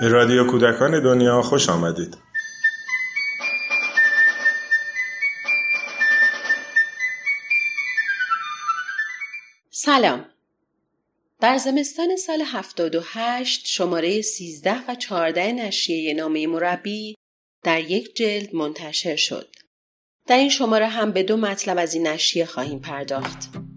به رادیو کودکان دنیا خوش آمدید. سلام. در زمستان سال 78 شماره 13 و 14 نشریه نامه مربی در یک جلد منتشر شد. در این شماره هم به دو مطلب از این نشریه خواهیم پرداخت.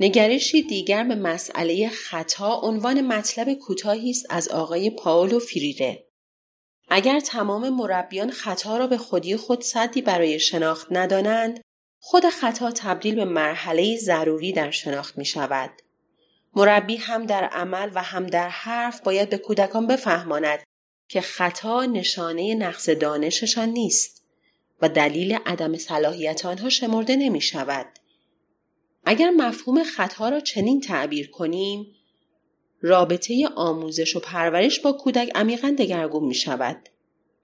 نگرشی دیگر به مسئله خطا عنوان مطلب کوتاهی است از آقای پاولو فریره. اگر تمام مربیان خطا را به خودی خود صدی برای شناخت ندانند، خود خطا تبدیل به مرحله ضروری در شناخت می شود. مربی هم در عمل و هم در حرف باید به کودکان بفهماند که خطا نشانه نقص دانششان نیست و دلیل عدم صلاحیت آنها شمرده نمی شود. اگر مفهوم خطا را چنین تعبیر کنیم رابطه آموزش و پرورش با کودک عمیقا دگرگون می شود.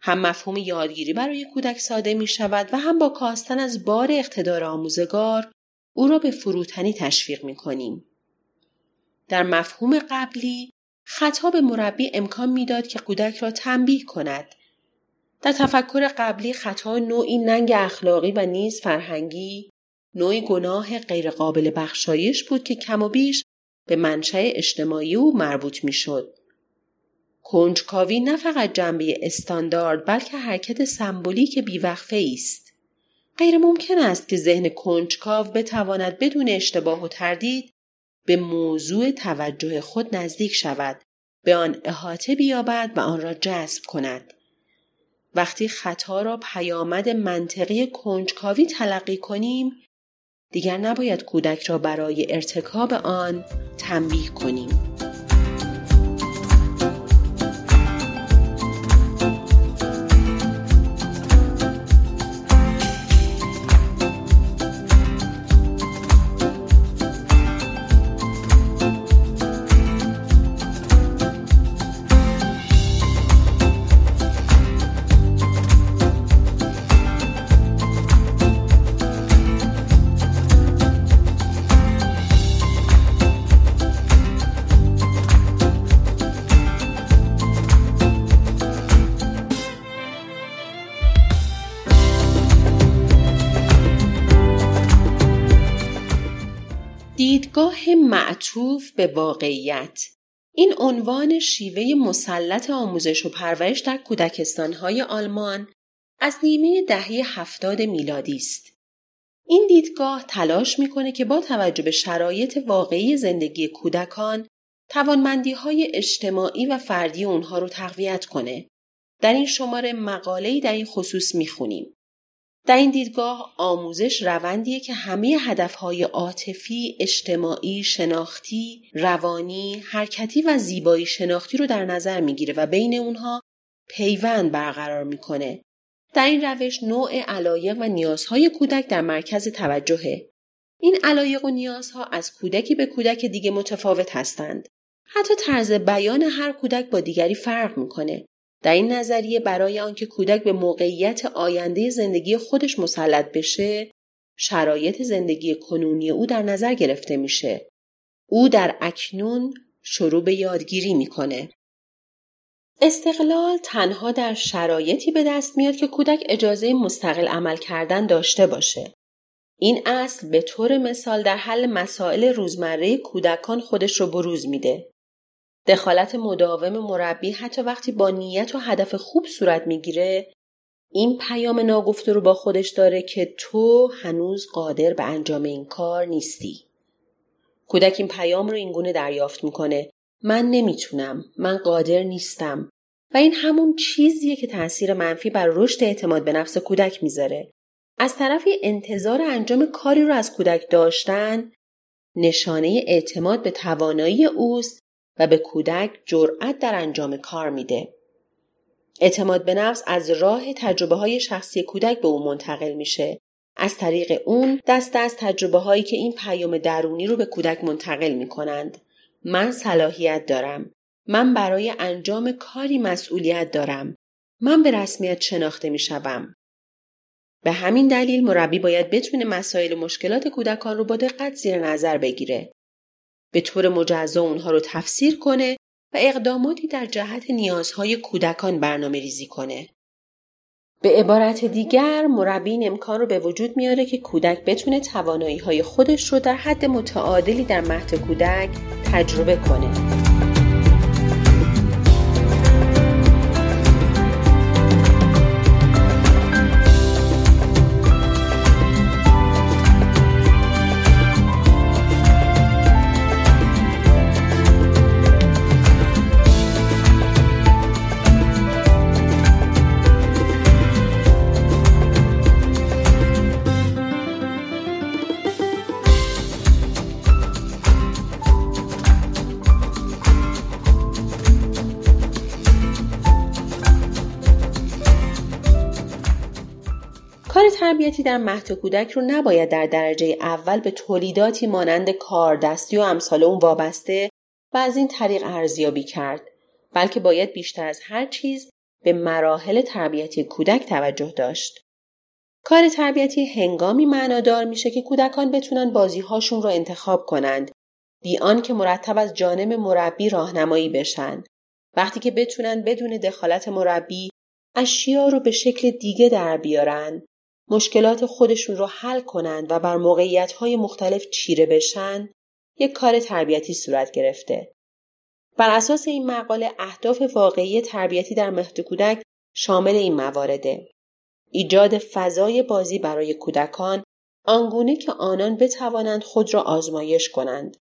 هم مفهوم یادگیری برای کودک ساده می شود و هم با کاستن از بار اقتدار آموزگار او را به فروتنی تشویق می کنیم. در مفهوم قبلی خطا به مربی امکان می‌داد که کودک را تنبیه کند. در تفکر قبلی خطا نوعی ننگ اخلاقی و نیز فرهنگی نوعی گناه غیرقابل بخشایش بود که کم و بیش به منشأ اجتماعی او مربوط می‌شد. کنجکاوی نه فقط جنبه استاندارد بلکه حرکت سمبولیک بیوقفه است. غیر ممکن است که ذهن کنجکاو بتواند بدون اشتباه و تردید به موضوع توجه خود نزدیک شود به آن احاطه بیابد و آن را جذب کند وقتی خطا را پیامد منطقی کنجکاوی تلقی کنیم دیگر نباید کودک را برای ارتکاب آن تنبیه کنیم. دیدگاه معطوف به واقعیت این عنوان شیوه مسلط آموزش و پرورش در کودکستانهای آلمان از نیمه دهه هفتاد میلادی است. این دیدگاه تلاش می‌کنه که با توجه به شرایط واقعی زندگی کودکان توانمندی های اجتماعی و فردی اونها رو تقویت کنه. در این شماره مقاله‌ای در این خصوص می‌خونیم. در این دیدگاه آموزش روندیه که همه هدفهای عاطفی، اجتماعی، شناختی، روانی، حرکتی و زیبایی شناختی رو در نظر می‌گیره و بین اونها پیوند برقرار می‌کنه. در این روش نوع علایق و نیازهای کودک در مرکز توجهه. این علایق و نیازها از کودکی به کودک دیگه متفاوت هستند. حتی طرز بیان هر کودک با دیگری فرق می‌کنه. در این نظریه برای آنکه کودک به موقعیت آینده زندگی خودش مسلط بشه شرایط زندگی کنونی او در نظر گرفته میشه. او در اکنون شروع به یادگیری می‌کنه. استقلال تنها در شرایطی به دست میاد که کودک اجازه مستقل عمل کردن داشته باشه. این اصل به طور مثال در حل مسائل روزمره کودکان خودش رو بروز میده. دخالت مداوم مربی حتی وقتی با نیت و هدف خوب صورت می‌گیره این پیام ناگفته رو با خودش داره که تو هنوز قادر به انجام این کار نیستی. کودک این پیام رو اینگونه دریافت می‌کنه. من نمی‌تونم من قادر نیستم. و این همون چیزیه که تاثیر منفی بر رشد اعتماد به نفس کودک می‌ذاره. از طرفی انتظار انجام کاری رو از کودک داشتن نشانه اعتماد به توانایی اوست و به کودک جرأت در انجام کار میده. اعتماد به نفس از راه تجربه های شخصی کودک به او منتقل میشه. از طریق اون دست از تجربه هایی که این پیام درونی رو به کودک منتقل می کنند. من صلاحیت دارم. من برای انجام کاری مسئولیت دارم. من به رسمیت شناخته می. به همین دلیل مربی باید بتونه مسائل و مشکلات کودکان رو با دقت زیر نظر بگیره. به طور مجزا اونها رو تفسیر کنه و اقداماتی در جهت نیازهای کودکان برنامه ریزی کنه. به عبارت دیگر مربی این امکان رو به وجود میاره که کودک بتونه توانایی های خودش رو در حد متعادلی در مهد کودک تجربه کنه. تربیتی در مهد کودک رو نباید در درجه اول به تولیداتی مانند کار دستی و امثال اون وابسته و از این طریق ارزیابی کرد بلکه باید بیشتر از هر چیز به مراحل تربیتی کودک توجه داشت. کار تربیتی هنگامی معنادار میشه که کودکان بتونن بازیهاشون رو انتخاب کنند بی که مرتب از جانب مربی راهنمایی بشن. وقتی که بتونن بدون دخالت مربی اشیا رو به شکل دیگه در بیارن مشکلات خودشون رو حل کنند و بر موقعیت های مختلف چیره بشن یک کار تربیتی صورت گرفته. بر اساس این مقاله اهداف واقعی تربیتی در مهد کودک شامل این موارده. ایجاد فضای بازی برای کودکان آنگونه که آنان بتوانند خود را آزمایش کنند.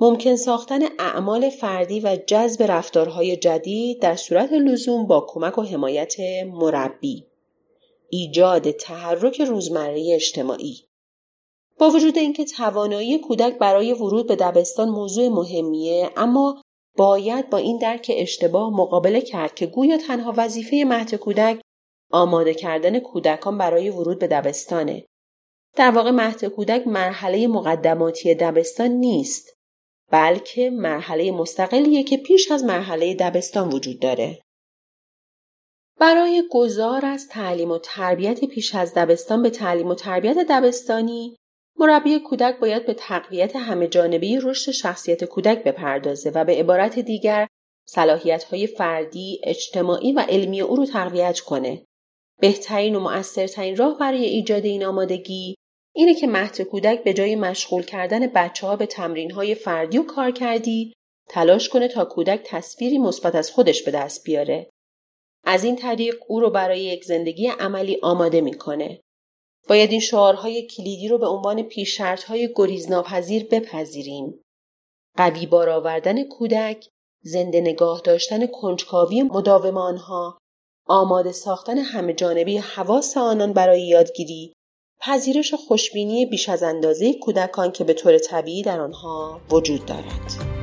ممکن ساختن اعمال فردی و جذب رفتارهای جدید در صورت لزوم با کمک و حمایت مربی. ایجاد تحرک روزمره اجتماعی. با وجود اینکه توانایی کودک برای ورود به دبستان موضوع مهمیه اما باید با این درک اشتباه مقابله کرد که گویا تنها وظیفه مهد کودک آماده کردن کودکان برای ورود به دبستانه. در واقع مهد کودک مرحله مقدماتی دبستان نیست بلکه مرحله مستقلیه که پیش از مرحله دبستان وجود داره. برای گذار از تعلیم و تربیت پیش از دبستان به تعلیم و تربیت دبستانی مربی کودک باید به تقویت همه جانبی رشد شخصیت کودک بپردازه و به عبارت دیگر صلاحیت های فردی، اجتماعی و علمی او رو تقویت کنه. بهترین و مؤثرترین راه برای ایجاد این آمادگی اینه که مهد کودک به جای مشغول کردن بچه ها به تمرین های فردی و کار کردی تلاش کنه تا کودک تصویری مثبت از خودش به دست بیاره. از این طریق او رو برای یک زندگی عملی آماده می‌کنه. باید این شعارهای کلیدی رو به عنوان پیششرطهای گریزناپذیر بپذیریم. قوی بار آوردن کودک، زنده نگاه داشتن کنجکاوی مداوم آنها، آماده ساختن همه جانبی حواس آنان برای یادگیری، پذیرش خوشبینی بیش از اندازه کودکان که به طور طبیعی در آنها وجود دارد.